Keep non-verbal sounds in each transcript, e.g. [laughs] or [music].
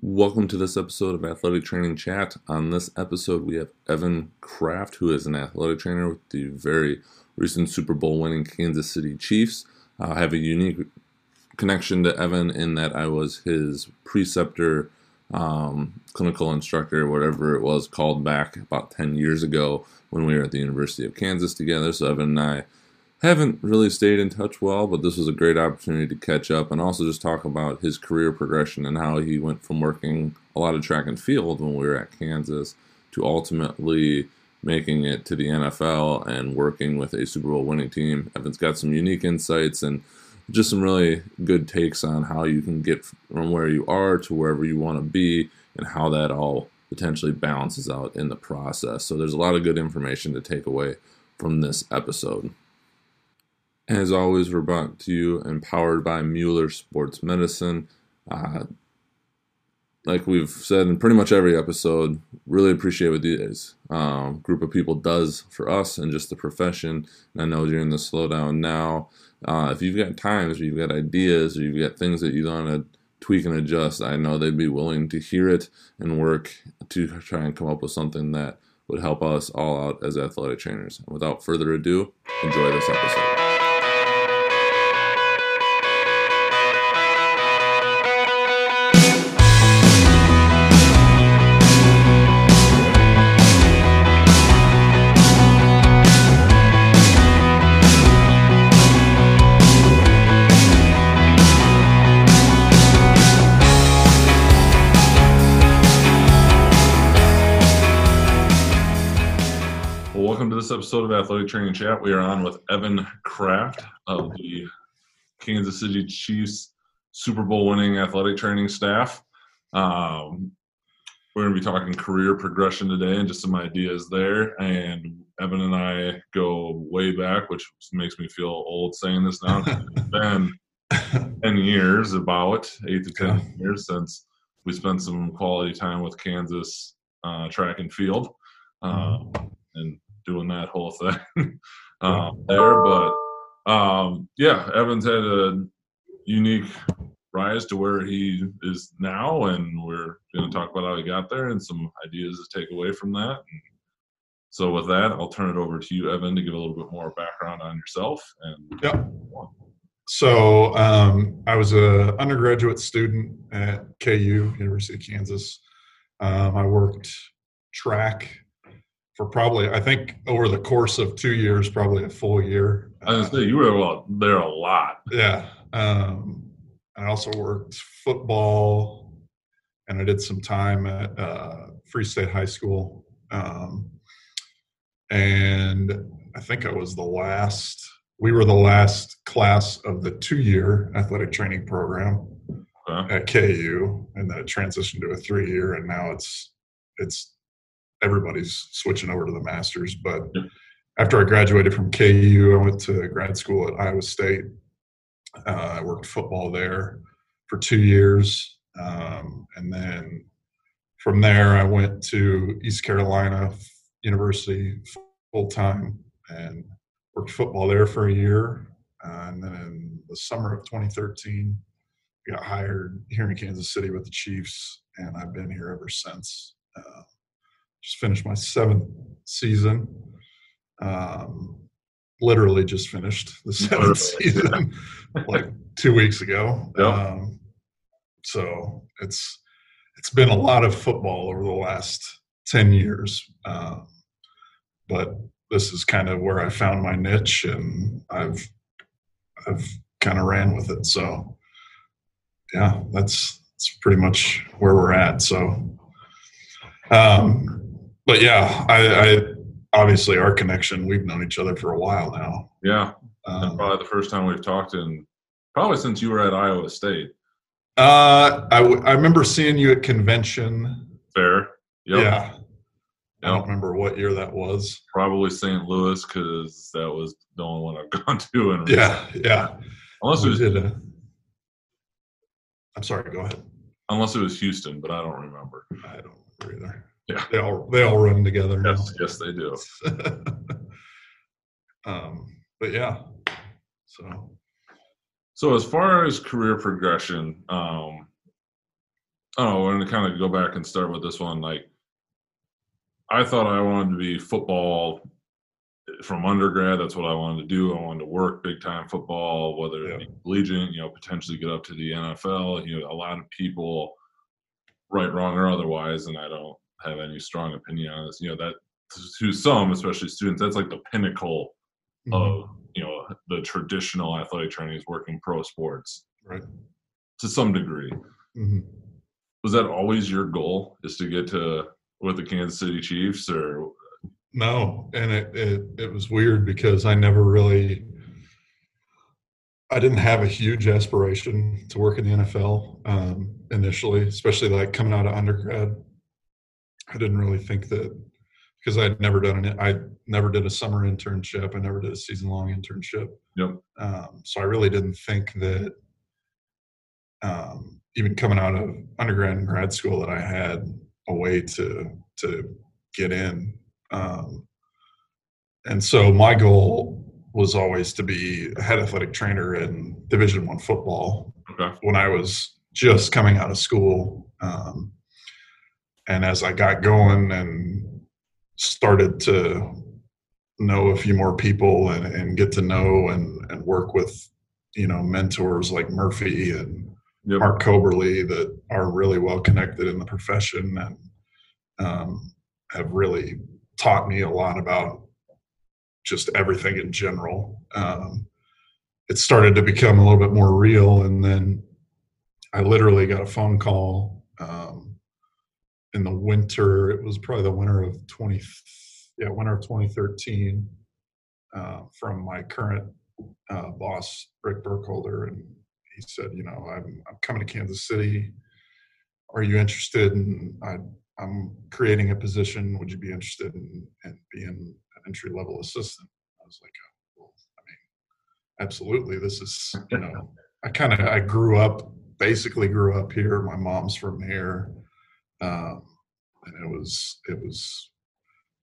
Welcome to this episode of Athletic Training Chat. On this episode, we have Evan Kraft, who is an athletic trainer with the very recent Super Bowl winning Kansas City Chiefs. I have a unique connection to Evan in that I was his preceptor, um, clinical instructor, whatever it was called back about 10 years ago when we were at the University of Kansas together. So, Evan and I haven't really stayed in touch well, but this was a great opportunity to catch up and also just talk about his career progression and how he went from working a lot of track and field when we were at Kansas to ultimately making it to the NFL and working with a Super Bowl winning team. Evan's got some unique insights and just some really good takes on how you can get from where you are to wherever you want to be and how that all potentially balances out in the process. So there's a lot of good information to take away from this episode. As always, we're brought to you and powered by Mueller Sports Medicine. Uh, like we've said in pretty much every episode, really appreciate what this um, group of people does for us and just the profession. And I know during the slowdown now, uh, if you've got times, or you've got ideas, or you've got things that you want to tweak and adjust, I know they'd be willing to hear it and work to try and come up with something that would help us all out as athletic trainers. And without further ado, enjoy this episode. This Athletic Training Chat. We are on with Evan Kraft of the Kansas City Chiefs Super Bowl winning athletic training staff. Um, we're going to be talking career progression today and just some ideas there. And Evan and I go way back, which makes me feel old saying this now. [laughs] it's been 10 years, about eight to 10 yeah. years since we spent some quality time with Kansas uh, track and field. Um, and doing that whole thing [laughs] um, there. But um, yeah, Evans had a unique rise to where he is now, and we're going to talk about how he got there and some ideas to take away from that. And so, with that, I'll turn it over to you, Evan, to give a little bit more background on yourself. And yep. So, um, I was a undergraduate student at KU, University of Kansas. Um, I worked track for probably I think over the course of two years, probably a full year. I was say you were there a lot. Yeah. Um, I also worked football, and I did some time at uh, Free State High School, um, and I think I was the last. We were the last class of the two-year athletic training program okay. at KU, and then it transitioned to a three-year, and now it's it's everybody's switching over to the masters. But after I graduated from KU, I went to grad school at Iowa State. Uh, I worked football there for two years, um, and then from there I went to East Carolina University full time and worked football there for a year. Uh, and then in the summer of 2013, I got hired here in Kansas City with the Chiefs, and I've been here ever since. Uh, just finished my seventh season. Um, literally just finished the seventh season [laughs] like two weeks ago. Yep. Um, so it's it's been a lot of football over the last ten years, um, but this is kind of where I found my niche, and I've I've kind of ran with it. So yeah, that's that's pretty much where we're at. So um, but yeah, I, I, obviously our connection. We've known each other for a while now. Yeah, um, probably the first time we've talked in probably since you were at Iowa State. Uh, I, w- I remember seeing you at convention. Fair. Yep. Yeah. I don't remember what year that was. Probably St. Louis because that was the only one I've [laughs] gone to. In yeah, yeah. Unless it was. Did, uh, I'm sorry. Go ahead. Unless it was Houston, but I don't remember. I don't remember either. Yeah, they all they all run together. Yes, now. yes, they do. [laughs] um, but yeah, so so as far as career progression, um, oh, we're gonna kind of go back and start with this one. Like, I thought I wanted to be football from undergrad. That's what I wanted to do. I wanted to work big time football, whether it be collegiate, you know, potentially get up to the NFL. You know, a lot of people, right, wrong, or otherwise, and I don't have any strong opinion on this. You know, that to some, especially students, that's like the pinnacle mm-hmm. of you know the traditional athletic training is working pro sports, right? To some degree. Mm-hmm. Was that always your goal? Is to get to with the Kansas City Chiefs, or no? And it it, it was weird because I never really. I didn't have a huge aspiration to work in the NFL um, initially, especially like coming out of undergrad. I didn't really think that because I'd never done it. I never did a summer internship. I never did a season long internship. Yep. Um, so I really didn't think that um, even coming out of undergrad and grad school that I had a way to to get in. Um, and so my goal was always to be a head athletic trainer in Division One football. Okay. When I was just coming out of school, um, and as I got going and started to know a few more people and, and get to know and, and work with you know mentors like Murphy and yep. Mark Coberly that are really well connected in the profession and um, have really taught me a lot about just everything in general. Um, it started to become a little bit more real, and then I literally got a phone call um, in the winter. It was probably the winter of twenty, yeah, winter of twenty thirteen, uh, from my current uh, boss Rick Burkholder, and he said, you know, I'm I'm coming to Kansas City. Are you interested? And I I'm creating a position. Would you be interested in, in being an entry level assistant? I was like, oh, well, I mean, absolutely. This is, you know, [laughs] I kind of I grew up basically grew up here. My mom's from here, um, and it was it was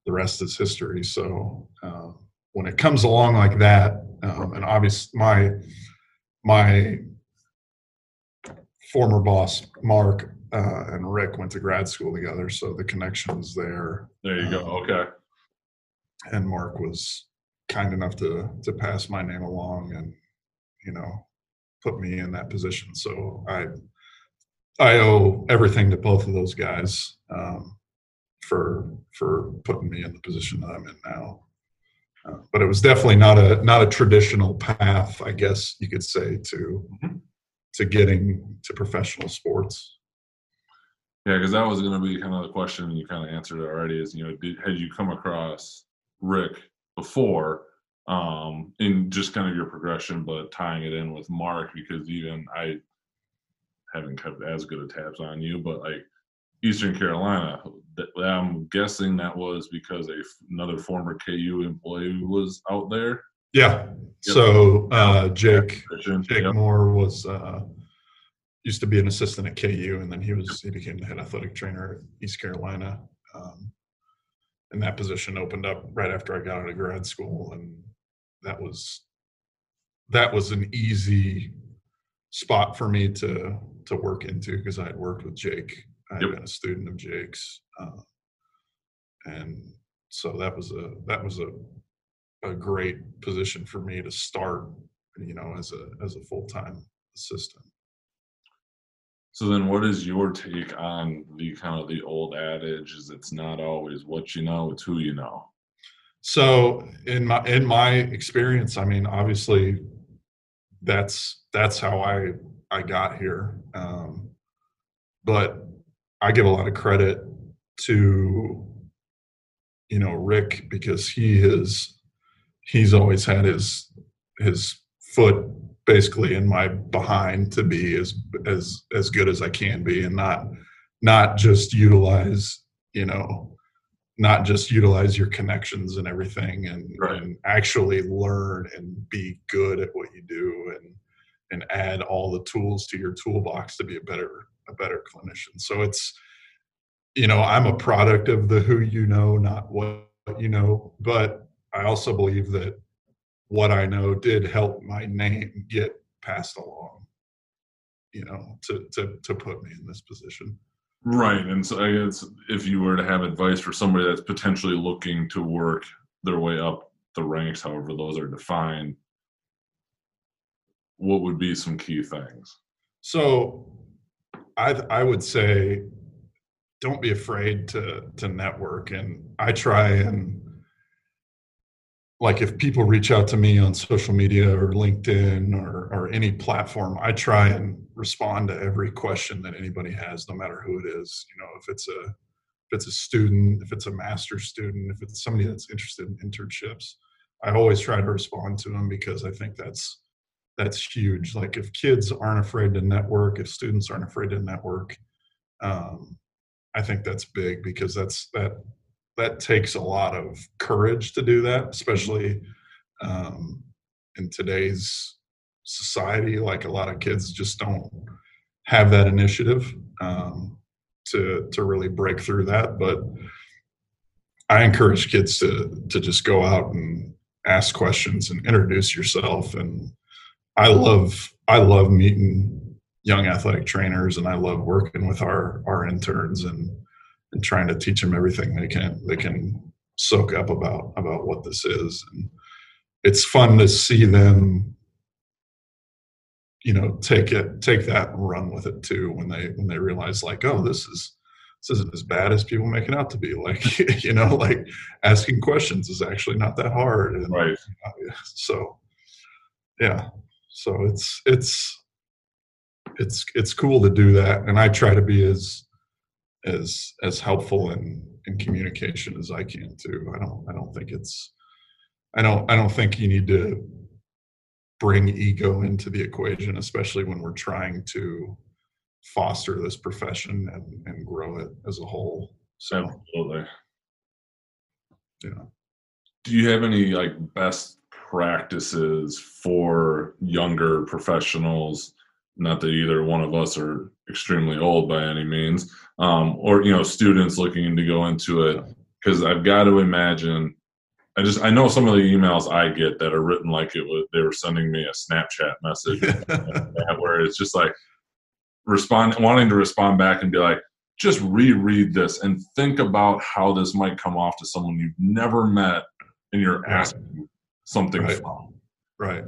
the rest is history. So uh, when it comes along like that, um, and obviously my my former boss Mark uh, and Rick went to grad school together, so the connection was there. There you go. Um, okay. And Mark was kind enough to to pass my name along and you know put me in that position. So I I owe everything to both of those guys um, for for putting me in the position that I'm in now. Uh, but it was definitely not a not a traditional path, I guess you could say, to mm-hmm. to getting to professional sports. Yeah, because that was going to be kind of the question you kind of answered already. Is you know, did, had you come across Rick before um, in just kind of your progression, but tying it in with Mark because even I haven't kept as good of tabs on you, but like Eastern Carolina, I'm guessing that was because a another former KU employee was out there. Yeah. Yep. So uh, Jake Jake yep. Moore was uh, used to be an assistant at KU, and then he was he became the head athletic trainer at East Carolina. Um, and that position opened up right after I got out of grad school, and that was that was an easy spot for me to to work into because I had worked with Jake. I had yep. been a student of Jake's, uh, and so that was a that was a a great position for me to start, you know, as a as a full time assistant. So then, what is your take on the kind of the old adage? Is it's not always what you know, it's who you know. So in my in my experience, I mean, obviously, that's that's how I I got here. Um, but I give a lot of credit to you know Rick because he has he's always had his his foot basically in my behind to be as as as good as I can be and not not just utilize you know not just utilize your connections and everything and, right. and actually learn and be good at what you do and and add all the tools to your toolbox to be a better a better clinician. So it's you know i'm a product of the who you know not what you know. But i also believe that what i know did help my name get passed along you know to to to put me in this position Right, and so I guess if you were to have advice for somebody that's potentially looking to work their way up the ranks, however those are defined, what would be some key things? So, I I would say, don't be afraid to to network, and I try and like if people reach out to me on social media or LinkedIn or, or any platform, I try and respond to every question that anybody has, no matter who it is. You know, if it's a if it's a student, if it's a master student, if it's somebody that's interested in internships, I always try to respond to them because I think that's that's huge. Like if kids aren't afraid to network, if students aren't afraid to network, um, I think that's big because that's that that takes a lot of courage to do that, especially um, in today's society. Like a lot of kids just don't have that initiative um, to to really break through that. But I encourage kids to to just go out and ask questions and introduce yourself. And I love I love meeting young athletic trainers, and I love working with our our interns and and trying to teach them everything they can they can soak up about about what this is. And it's fun to see them you know take it take that and run with it too when they when they realize like oh this is this isn't as bad as people make it out to be. [laughs] Like you know like asking questions is actually not that hard. And, right. Uh, so yeah. So it's it's it's it's cool to do that. And i try to be as as as helpful in in communication as I can too. I don't I don't think it's I don't I don't think you need to bring ego into the equation, especially when we're trying to foster this profession and, and grow it as a whole. So absolutely. Yeah. Do you have any like best practices for younger professionals? Not that either one of us are extremely old by any means, um, or you know students looking to go into it because I've got to imagine. I just I know some of the emails I get that are written like it was they were sending me a Snapchat message [laughs] where it's just like respond wanting to respond back and be like just reread this and think about how this might come off to someone you've never met and you're asking something right. from. Right.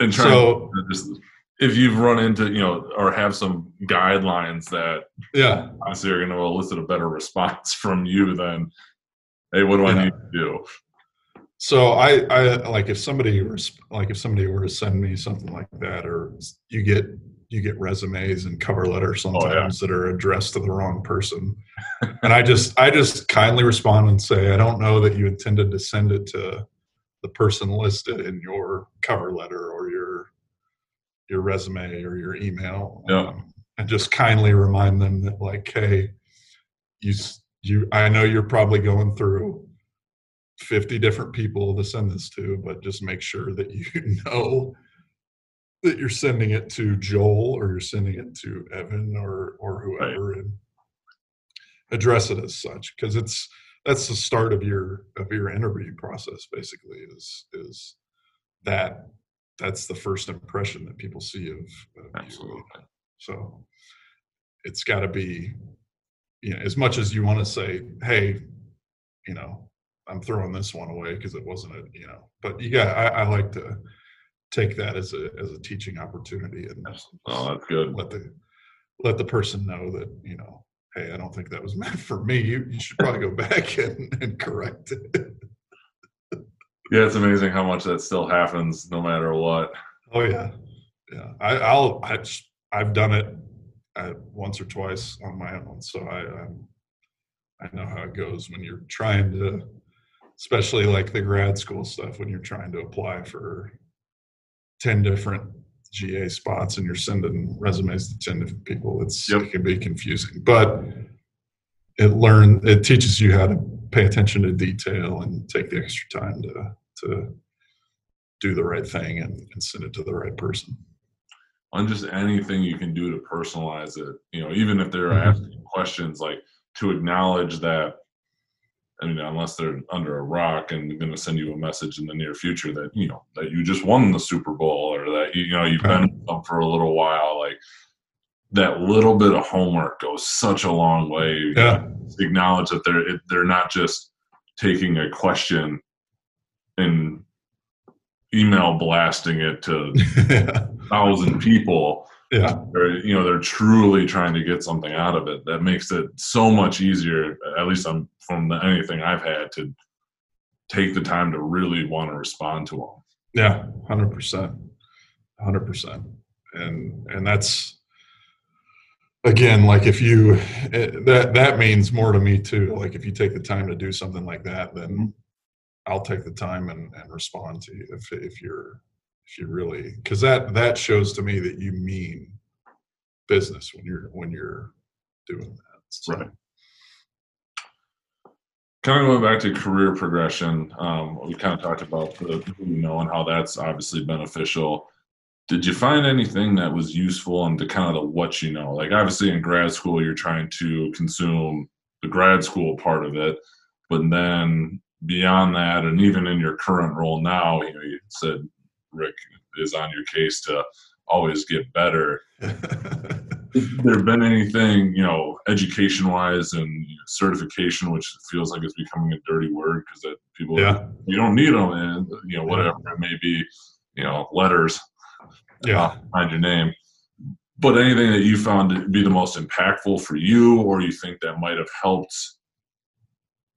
And trying so, to just if you've run into you know or have some guidelines that yeah obviously are going to elicit a better response [laughs] from you than hey what do yeah. i need to do so i i like if somebody were like if somebody were to send me something like that or you get you get resumes and cover letters sometimes oh, yeah. that are addressed to the wrong person and i just i just kindly respond and say i don't know that you intended to send it to the person listed in your cover letter or your your resume or your email yeah. um, and just kindly remind them that like hey you you i know you're probably going through 50 different people to send this to but just make sure that you [laughs] know that you're sending it to joel or you're sending it to evan or or whoever right. and address it as such because it's that's the start of your of your interview process basically is is that that's the first impression that people see of, of Absolutely. you. So it's got to be, you know, as much as you want to say, hey, you know, I'm throwing this one away because it wasn't a, you know, but got, I, I, like to take that as a as a teaching opportunity and oh, that's good. Let the let the person know that you know, hey, I don't think that was [laughs] meant for me. You, you should probably go [laughs] back and, and correct it. Yeah, it's amazing how much that still happens no matter what. Oh yeah, yeah. I, I'll I, I've done it uh, once or twice on my own, so I I'm, I know how it goes when you're trying to, especially like the grad school stuff when you're trying to apply for ten different GA spots and you're sending resumes to ten different people. It's yep. it can be confusing, but it learn it teaches you how to pay attention to detail and take the extra time to to do the right thing and, and send it to the right person on just anything you can do to personalize it you know even if they're mm-hmm. asking questions like to acknowledge that I mean, unless they're under a rock and going to send you a message in the near future that you know that you just won the Super Bowl or that you, know you've been them for a little while, like that little bit of homework goes such a long way. Yeah. Acknowledge that they're they're not just taking a question and email blasting it to [laughs] yeah. thousand people. Yeah. Or, you know, they're truly trying to get something out of it. That makes it so much easier. At least I'm from the, anything I've had to take the time to really want to respond to them. Yeah, hundred percent, hundred percent, and and that's again like if you that that means more to me too. Like if you take the time to do something like that, then I'll take the time and, and respond to you if if you're if you really because that that shows to me that you mean business when you're when you're doing that. So. Right kind of going back to career progression, um, we kind of talked about the you know and how that's obviously beneficial. Did you find anything that was useful and to kind of the what you know? Like obviously in grad school, you're trying to consume the grad school part of it, but then beyond that, and even in your current role now, you know, you said Rick is on your case to always get better. [laughs] there been anything, you know, education wise and certification, which feels like it's becoming a dirty word because that people, yeah. you don't need them, and you know, whatever it may be, you know, letters, yeah, behind your name. But anything that you found to be the most impactful for you, or you think that might have helped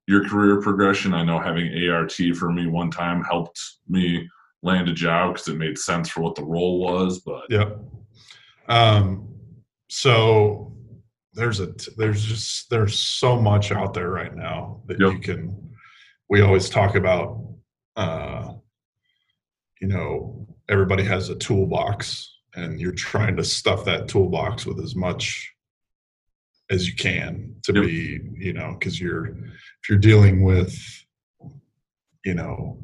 your career progression? I know having ART for me one time helped me land a job because it made sense for what the role was. But yeah, um, so there's a there's just there's so much out there right now that yep. you can. We always talk about, uh, you know, everybody has a toolbox, and you're trying to stuff that toolbox with as much as you can to yep. be, you know, because you're if you're dealing with, you know,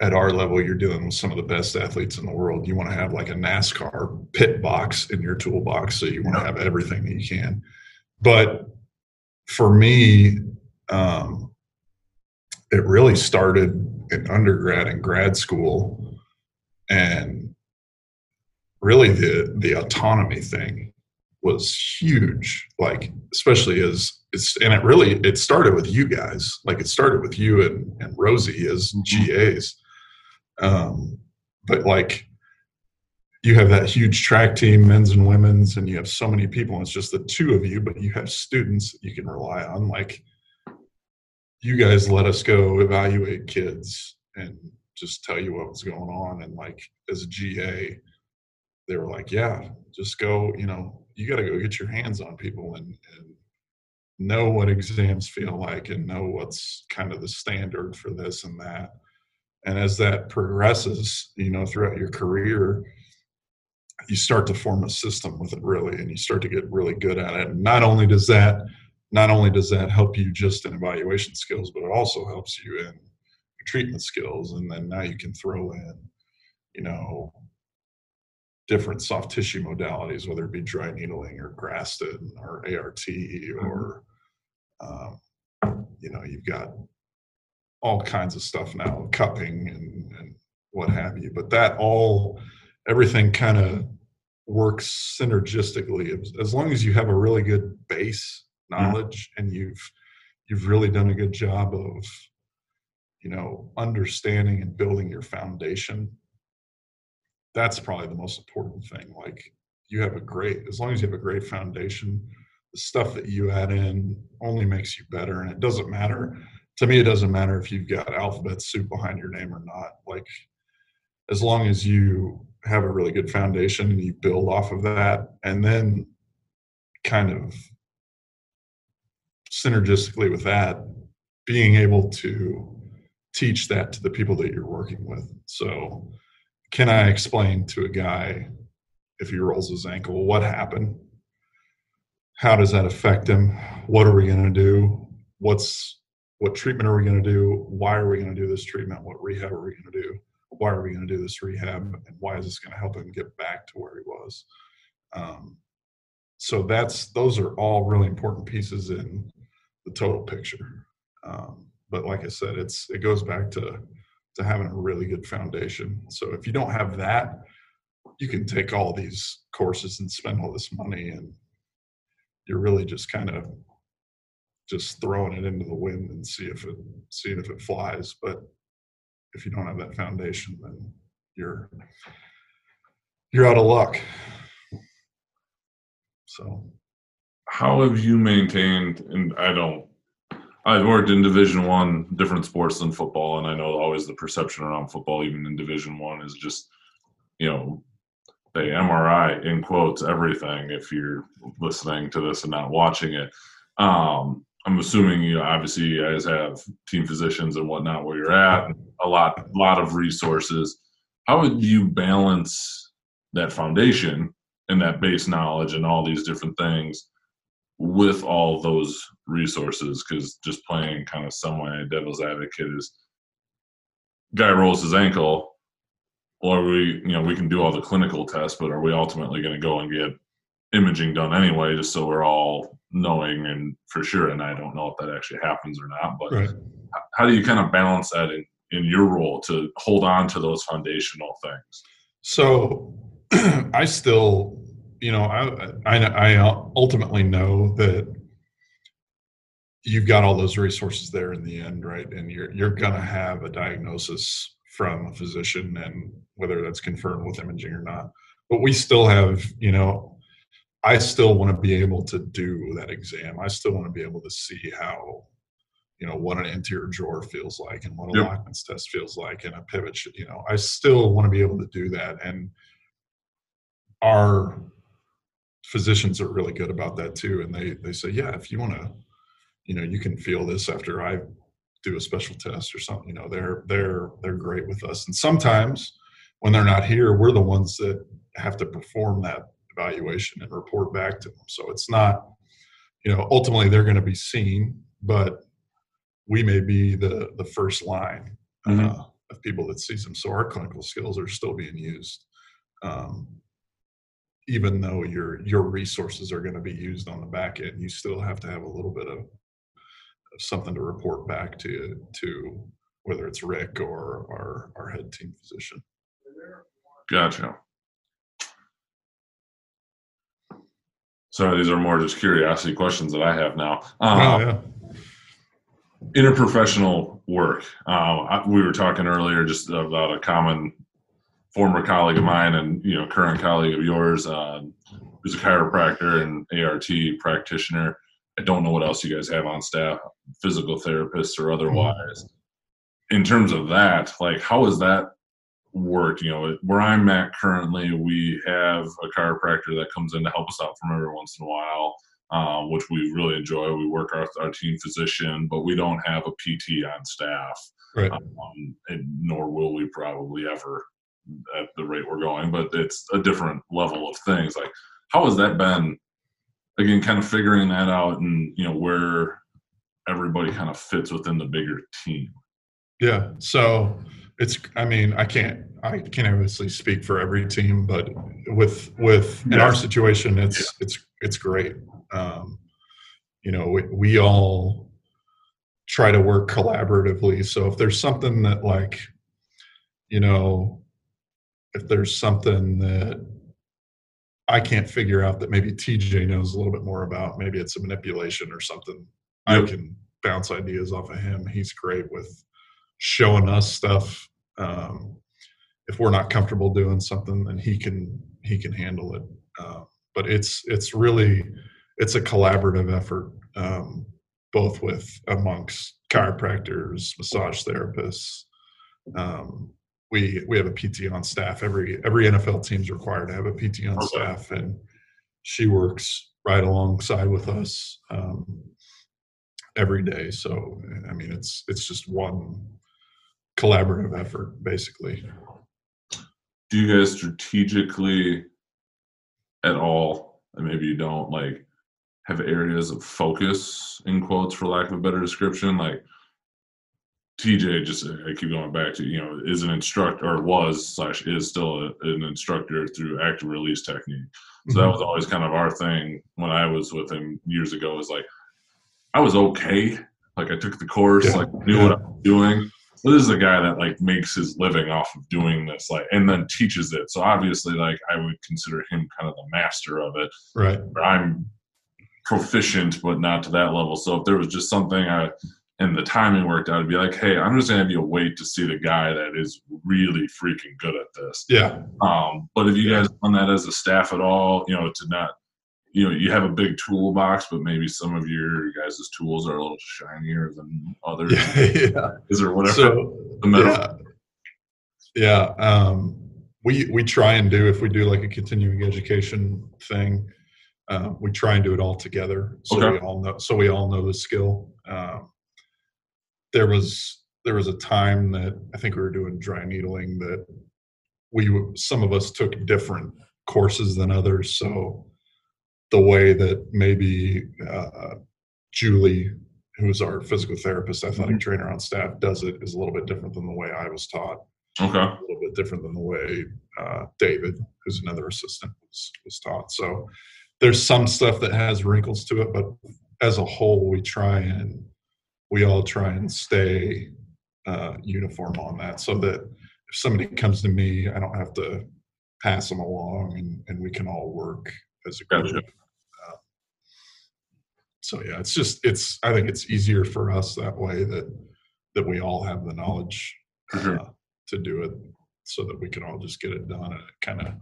at our level, you're dealing with some of the best athletes in the world. You want to have like a NASCAR pit box in your toolbox, so you want to have everything that you can. But for me, um, it really started in undergrad and grad school, and really the the autonomy thing was huge. Like especially as it's and it really it started with you guys. Like it started with you and and Rosie as mm-hmm. GAs um, but like you have that huge track team, men's and women's, and you have so many people, and it's just the two of you, but you have students you can rely on. Like you guys let us go evaluate kids and just tell you what was going on. And like as a GA, they were like, yeah, just go, you know, you got to go get your hands on people and, and know what exams feel like and know what's kind of the standard for this and that and as that progresses you know throughout your career you start to form a system with it really and you start to get really good at it and not only does that not only does that help you just in evaluation skills but it also helps you in treatment skills and then now you can throw in you know different soft tissue modalities whether it be dry needling or graston or art mm-hmm. or um, you know you've got all kinds of stuff now, cupping and, and what have you. But that all, everything kind of works synergistically as long as you have a really good base knowledge and you've you've really done a good job of you know understanding and building your foundation that's probably the most important thing like you have a great as long as you have a great foundation the stuff that you add in only makes you better and it doesn't matter to me, it doesn't matter if you've got alphabet soup behind your name or not. Like, as long as you have a really good foundation and you build off of that, and then kind of synergistically with that, being able to teach that to the people that you're working with. So, can I explain to a guy if he rolls his ankle what happened? How does that affect him? What are we going to do? What's what treatment are we going to do? Why are we going to do this treatment? What rehab are we going to do? Why are we going to do this rehab? And why is this going to help him get back to where he was? Um, so that's those are all really important pieces in the total picture. Um, but like I said, it's it goes back to to having a really good foundation. So if you don't have that, you can take all these courses and spend all this money and you're really just kind of just throwing it into the wind and see if it seeing if it flies. But if you don't have that foundation then you're you're out of luck. So. How have you maintained and i don't i've worked in division one different sports than football and i know always the perception around football even in division one is just you know the mri in quotes everything if you're listening to this and not watching it. Um, i'm assuming you know obviously you guys have team physicians and whatnot where you're at a lot a lot of resources. How would you balance that foundation and that base knowledge and all these different things with all those resources because just playing kind of semi devil's advocate is guy rolls his ankle or we you know we can do all the clinical tests but are we ultimately going to go and get imaging done anyway just so we're all knowing and for sure and i don't know if that actually happens or not but right. how do you kind of balance that in, in your role to hold on to those foundational things so [clears throat] i still you know, I, I, I uh, ultimately know that you've got all those resources there in the end, right? And you're you're gonna have a diagnosis from a physician, and whether that's confirmed with imaging or not. But we still have, you know, I still want to be able to do that exam. I still want to be able to see how, you know, what an anterior drawer feels like and what a yep. Lachman's test feels like and a pivot shift, you know, I still want to be able to do that. And our physicians are really good about that too and they they say yeah if you want to you know you can feel this after i do a special test or something you know they're they're they're great with us. And sometimes when they're not here we're the ones that have to perform that evaluation and report back to them. So it's not you know ultimately they're going to be seen but we may be the the first line mm-hmm. uh, of people that sees them. So our clinical skills are still being used um, even though your your resources are going to be used on the back end, you still have to have a little bit of, of something to report back to to whether it's Rick or our our head team physician. Gotcha. Sorry, these are more just curiosity questions that I have now. Um, oh, yeah. Interprofessional work. Uh, we were talking earlier just about a common former colleague of mine and you know current colleague of yours uh, who's a chiropractor and ART practitioner. I don't know what else you guys have on staff, physical therapists or otherwise. In terms of that, like how has that worked? You know, where I'm at currently, we have a chiropractor that comes in to help us out from every once in a while. Uh, which we really enjoy. We work our, our team physician, but we don't have a PT on staff, right. um, and nor will we probably ever at the rate we're going, but it's a different level of things. Like, how has that been? Again, kind of figuring that out, and you know where everybody kind of fits within the bigger team. Yeah. So it's. I mean, I can't. I can't obviously speak for every team, but with with in our situation, it's yeah. it's it's great. Um, you know, we, we all try to work collaboratively. So if there's something that like, you know, if there's something that I can't figure out that maybe TJ knows a little bit more about, maybe it's a manipulation or something, yep. I can bounce ideas off of him. He's great with showing us stuff. Um, if we're not comfortable doing something, then he can he can handle it. Uh, but it's it's really it's a collaborative effort, um, both with amongst chiropractors, massage therapists, um, we we have a PT on staff. Every every NFL team's required to have a PT on okay. staff, and she works right alongside with us um, every day. So I mean, it's it's just one collaborative effort, basically. Do you guys strategically at all, and maybe you don't, like have areas of focus in quotes for lack of a better description, like TJ just I keep going back to you know is an instructor or was slash is still a, an instructor through active release technique. So mm-hmm. that was always kind of our thing when I was with him years ago. Was like I was okay, like I took the course, yeah. like knew yeah. what I was doing, so this is a guy that like makes his living off of doing this, like, and then teaches it. So obviously, like, I would consider him kind of the master of it. Right. I'm proficient, but not to that level. So if there was just something I and the timing worked out, I'd be like, hey, I'm just gonna have you wait to see the guy that is really freaking good at this. Yeah. Um, but if you guys done that as a staff at all, you know, to not you know, you have a big toolbox, but maybe some of your guys' tools are a little shinier than others. Yeah. [laughs] yeah. Is there whatever So, the middle? yeah. Yeah. Um, we we try and do if we do like a continuing education thing, uh, we try and do it all together so Okay. we all know so we all know the skill. Um, there was there was a time that I think we were doing dry needling that we some of us took different courses than others. So the way that maybe uh, Julie, who's our physical therapist, athletic trainer on staff, does it is a little bit different than the way I was taught Okay. a little bit different than the way uh, David, who's another assistant, was, was taught. So there's some stuff that has wrinkles to it, but as a whole, we try and we all try and stay uh, uniform on that, so that if somebody comes to me, I don't have to pass them along, and, and we can all work as a group. Gotcha. Uh, so yeah, it's just it's I think it's easier for us that way that that we all have the knowledge sure. uh, to do it so that we can all just get it done and it kind of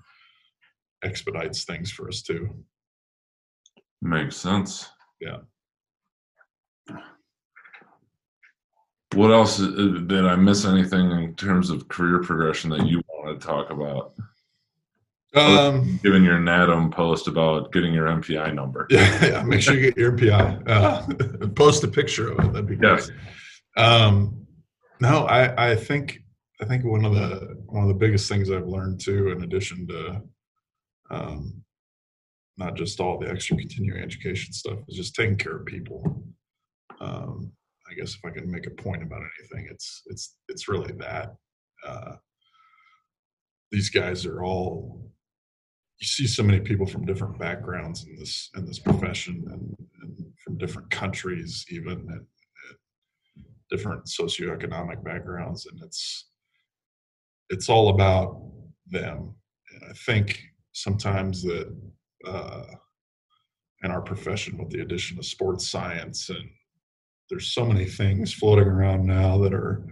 expedites things for us too. Makes sense. Yeah. What else did I miss? Anything in terms of career progression that you want to talk about? Um, Given your NATM post about getting your NPI number. [laughs] yeah, yeah, make sure you get your NPI. Uh, [laughs] post a picture of it. That'd be great. Yes. Um, no, I, I think I think one of the one of the biggest things I've learned too, in addition to um, not just all the extra continuing education stuff, is just taking care of people. Um, I guess if I can make a point about anything, it's it's it's really that. Uh, these guys are all you see so many people from different backgrounds in this in this profession and, and from different countries even and, and different socioeconomic backgrounds and it's it's all about them and i think sometimes that uh, in our profession with the addition of sports science and there's so many things floating around now that are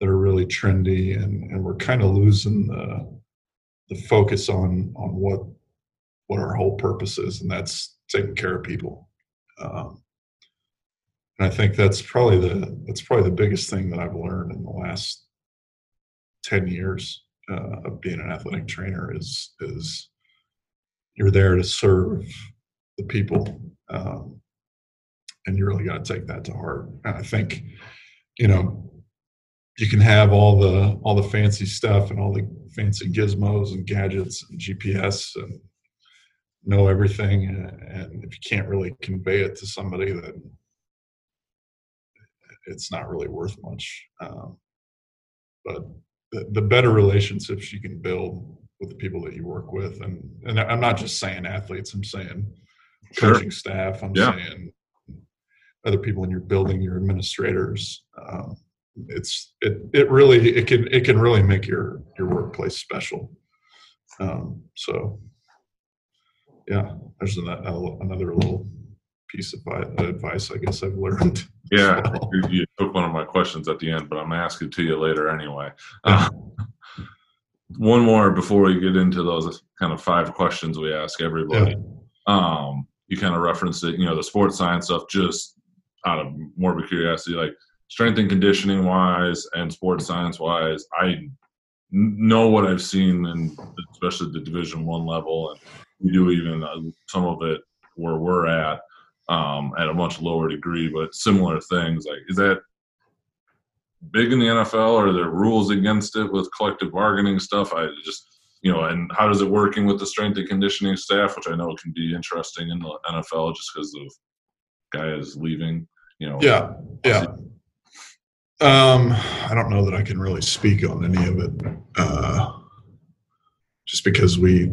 that are really trendy and and we're kind of losing the the focus on on what what our whole purpose is and that's taking care of people. Um, and i think that's probably the that's probably the biggest thing that i've learned in the last 10 years uh, of being an athletic trainer is is you're there to serve the people. Um, and you really got to take that to heart and i think you know you can have all the all the fancy stuff and all the fancy gizmos and gadgets and gps and know everything and, if you can't really convey it to somebody then it's not really worth much um, but the, the better relationships you can build with the people that you work with and and i'm not just saying athletes i'm saying Sure. coaching staff i'm Yeah. saying other people in your building your administrators um, it's it it really it can it can really make your your workplace special um, so yeah there's an, another little piece of advice i guess i've learned [laughs] Yeah, Well. you, took one of my questions at the end, but I'm gonna ask it to you later anyway. Uh, one more before we get into those kind of five questions we ask everybody. Um, you kind of referenced it, you know, the sports science stuff, just out of morbid curiosity, like strength and conditioning wise and sports science wise. I know what I've seen, and especially the Division One level, and we do even uh, some of it where we're at um, at a much lower degree, but similar things. Like, is that big in the NFL? Are there rules against it with collective bargaining stuff? I just, you know, and how does it working with the strength and conditioning staff, which I know can be interesting in the NFL just because of guys leaving. You know, yeah yeah um i don't know that i can really speak on any of it uh just because we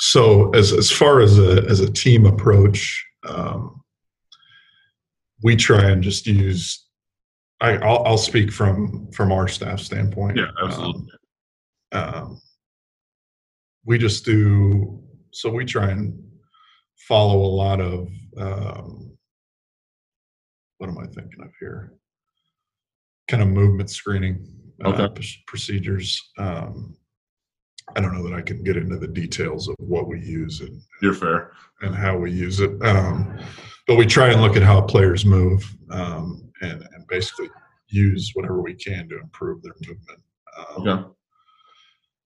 so as as far as a as a team approach um we try and just use I, I'll, I'll speak from from our staff standpoint. Yeah, absolutely. Um, um, we just do so we try and follow a lot of um, what am I thinking of here? Kind of movement screening uh, Okay. procedures. Um, I don't know that I can get into the details of what we use and, You're fair. and how we use it. Um, but we try and look at how players move um, and, and basically use whatever we can to improve their movement. Um, Okay.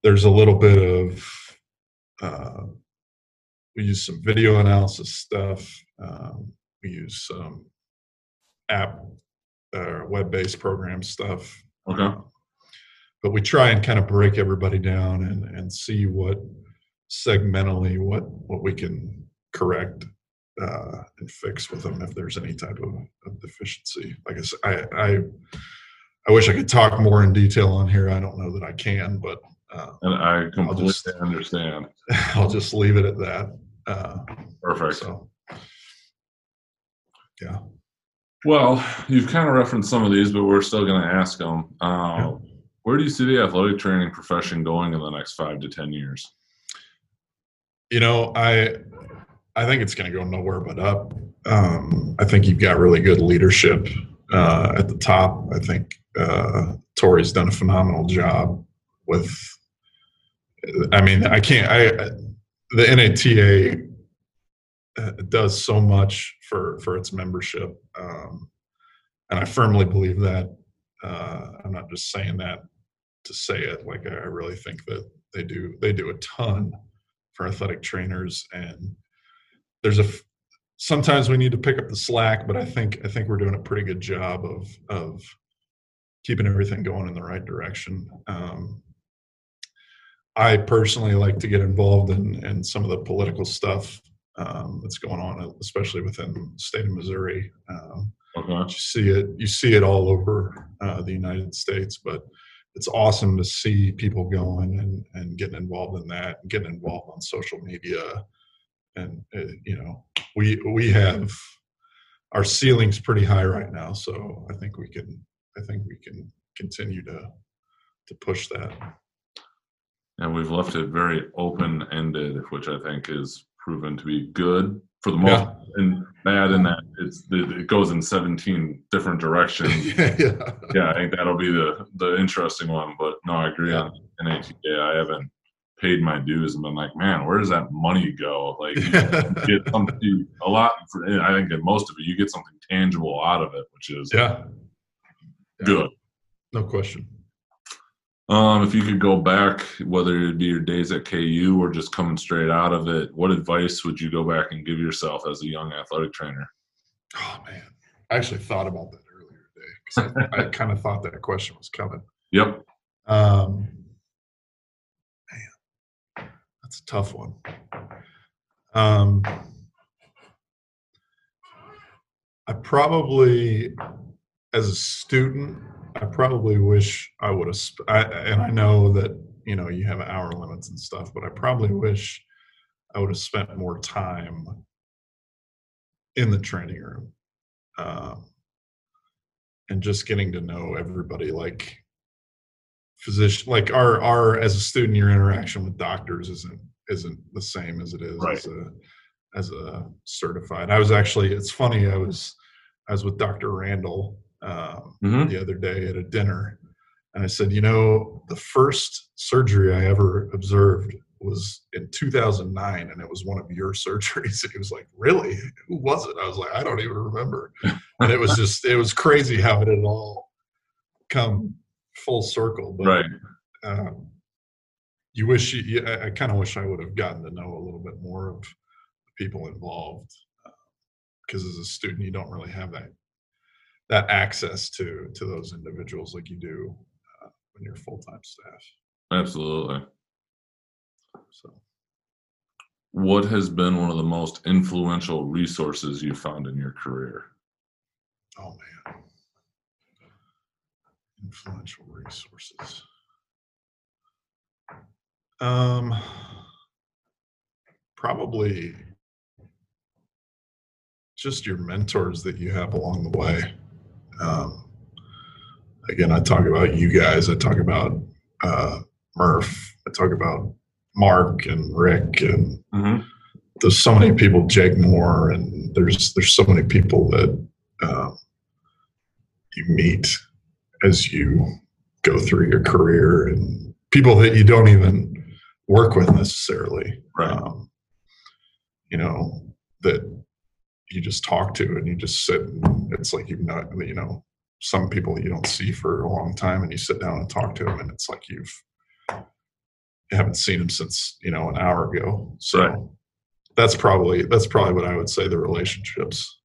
There's a little bit of, uh, we use some video analysis stuff. Um, we use some app, uh, web based program stuff. Okay. Um, but we try and kind of break everybody down and, and see what segmentally what what we can correct uh, and fix with them if there's any type of, of deficiency. Like I said, I, I I wish I could talk more in detail on here. I don't know that I can, but uh, And I completely just- understand. [laughs] I'll just leave it at that. Uh, Perfect. so yeah, Well, you've kind of referenced some of these, but we're still going to ask them. Uh, Where do you see the athletic training profession going in the next five to 10 years? you know, I I think it's going to go nowhere but up. Um, I think you've got really good leadership uh, at the top. I think uh, Tory's done a phenomenal job with. I mean, I can't. I the NATA uh, does so much for for its membership, um, and I firmly believe that. Uh, I'm not just saying that to say it. Like I really think that they do. They do a ton for athletic trainers, and there's a. Sometimes we need to pick up the slack, but I think I think we're doing a pretty good job of of keeping everything going in the right direction. Um, I personally like to get involved in, in some of the political stuff um, that's going on, especially within the state of Missouri. Um, Okay. you see it, you see it all over uh, the United States, but it's awesome to see people going and, and getting involved in that, and getting involved on social media, and uh, you know, we we have our ceiling's pretty high right now, so I think we can, I think we can continue to to push that. And we've left it very open ended, which I think is proven to be good for the most Yeah. and bad in that it's it goes in 17 different directions. yeah, [laughs] yeah. yeah, I think that'll be the the interesting one. But no, I agree Yeah. on NATA. I haven't paid my dues and been like, man, where does that money go? Like, you get [laughs] something a lot. For, I think in most of it, you get something tangible out of it, which is yeah, good. no question. Um, if you could go back, whether it be your days at KU or just coming straight out of it, what advice would you go back and give yourself as a young athletic trainer? Oh man, I actually thought about that earlier today because I, I [laughs] kind of thought that question was coming. Yep. Um, man, that's a tough one. Um, I probably, as a student, I probably wish I would have. Sp- I, and I know that you know you have hour limits and stuff, but I probably wish I would have spent more time in the training room um, and just getting to know everybody like physician like our our as a student your interaction with doctors isn't isn't the same as it is Right. as a as a certified i was actually it's funny i was i was with dr randall um, Mhm. the other day at a dinner and i said you know the first surgery i ever observed was in 2009 and it was one of your [laughs] surgeries and he was like really who was it i was like i don't even remember and it was [laughs] just it was crazy how it had all come full circle but Right. um, you wish you, I, I kind of wish I would have gotten to know a little bit more of the people involved because as a student you don't really have that that access to to those individuals like you do uh, when you're full time staff. Absolutely. So What has been one of the most influential resources you found in your career? oh man, influential resources. Um, probably just your mentors that you have along the way. Um, again, I talk about you guys. I talk about uh, Murph. I talk about Mark and Rick, and Mhm. there's so many people. Jake Moore, and there's there's so many people that um, you meet as you go through your career, and people that you don't even work with necessarily. Right. Um, you know that you just talk to, and you just sit. And it's like you've not, you know, some people you don't see for a long time, and you sit down and talk to them, and it's like you've you haven't seen them since you know an hour ago. So Right. that's probably that's probably what I would say the relationships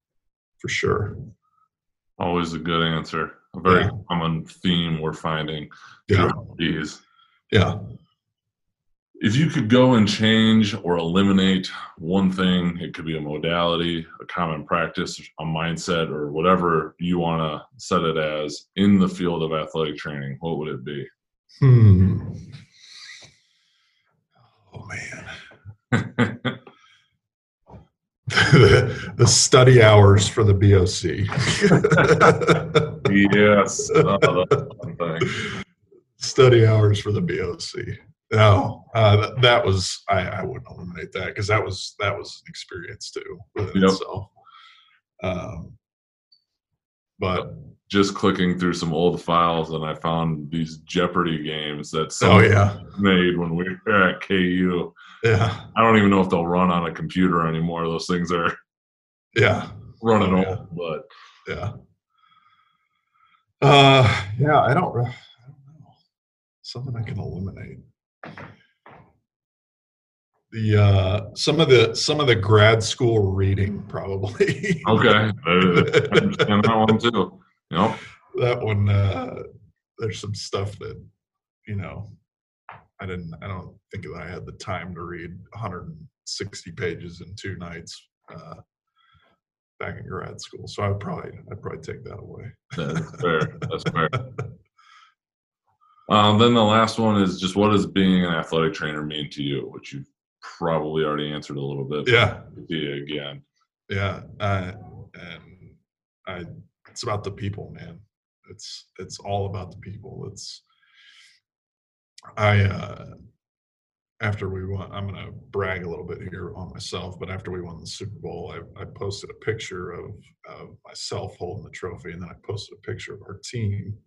for sure. Always a good answer. A very Yeah. common theme we're finding Yeah, these. yeah. If you could go and change or eliminate one thing, it could be a modality, a common practice, a mindset, or whatever you want to set it as in the field of athletic training, what would it be? Hmm. Oh man, the, [laughs] the study hours for the BOC. [laughs] yes, thing. study hours for the BOC. No, uh, that, was I, I wouldn't eliminate that because that was that was an experience too within Yep. itself. Um, but Just clicking through some old files, and I found these Jeopardy games that oh yeah, made when we were at KU. yeah, I don't even know if they'll run on a computer anymore. Those things are yeah, running Oh, yeah. old, but yeah. Uh, yeah, I don't, I don't know. Something I can eliminate. The uh, some of the some of the grad school reading probably. okay, [laughs] I understand that one too. Yep. that one uh there's some stuff that you know i didn't i don't think that i had the time to read 160 pages in two nights uh back in grad school so i'd probably i'd probably take that away That's fair. That's fair. [laughs] Um, then the last one is just what does being an athletic trainer mean to you, which you've probably already answered a little bit. yeah again. yeah uh, and i it's about the people man it's it's all about the people it's i uh after we won i'm gonna brag a little bit here on myself but after we won the super bowl i, I posted a picture of, of myself holding the trophy and then i posted a picture of our team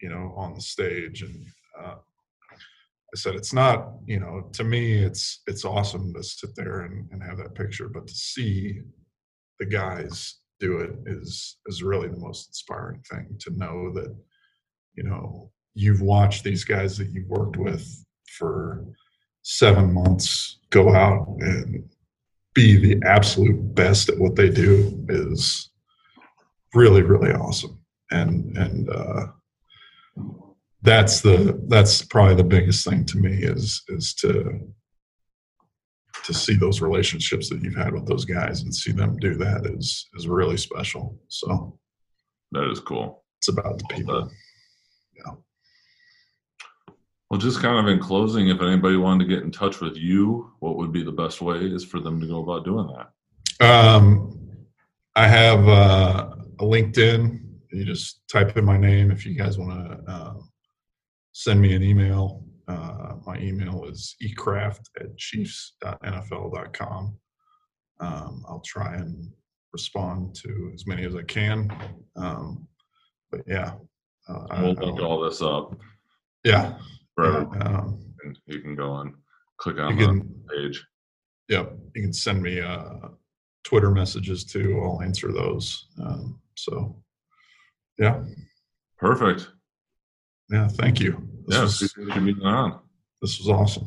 you know on the stage and uh, I said it's not, you know, to me it's it's awesome to sit there and, and have that picture, but to see the guys do it is is really the most inspiring thing to know that, you know, you've watched these guys that you've worked with for seven months go out and be the absolute best at what they do is really, really awesome. And and uh that's the that's probably the biggest thing to me is is to to see those relationships that you've had with those guys and see them do that is is really special so That is cool. it's about the people Yeah. Well, just kind of in closing, if anybody wanted to get in touch with you, what would be the best way is for them to go about doing that? um i have uh, a linkedin you just type in my name if you guys want to uh, send me an email uh, my email is ecraft at chiefs.nfl.com um, i'll try and respond to as many as i can um, but yeah uh, We'll link all this up yeah for yeah, um, and You can go and click you on the page. Yep, you can send me uh, Twitter messages too. I'll answer those. Um, so, yeah, Perfect. yeah. Thank you. This, Yeah, was, you on. this was awesome.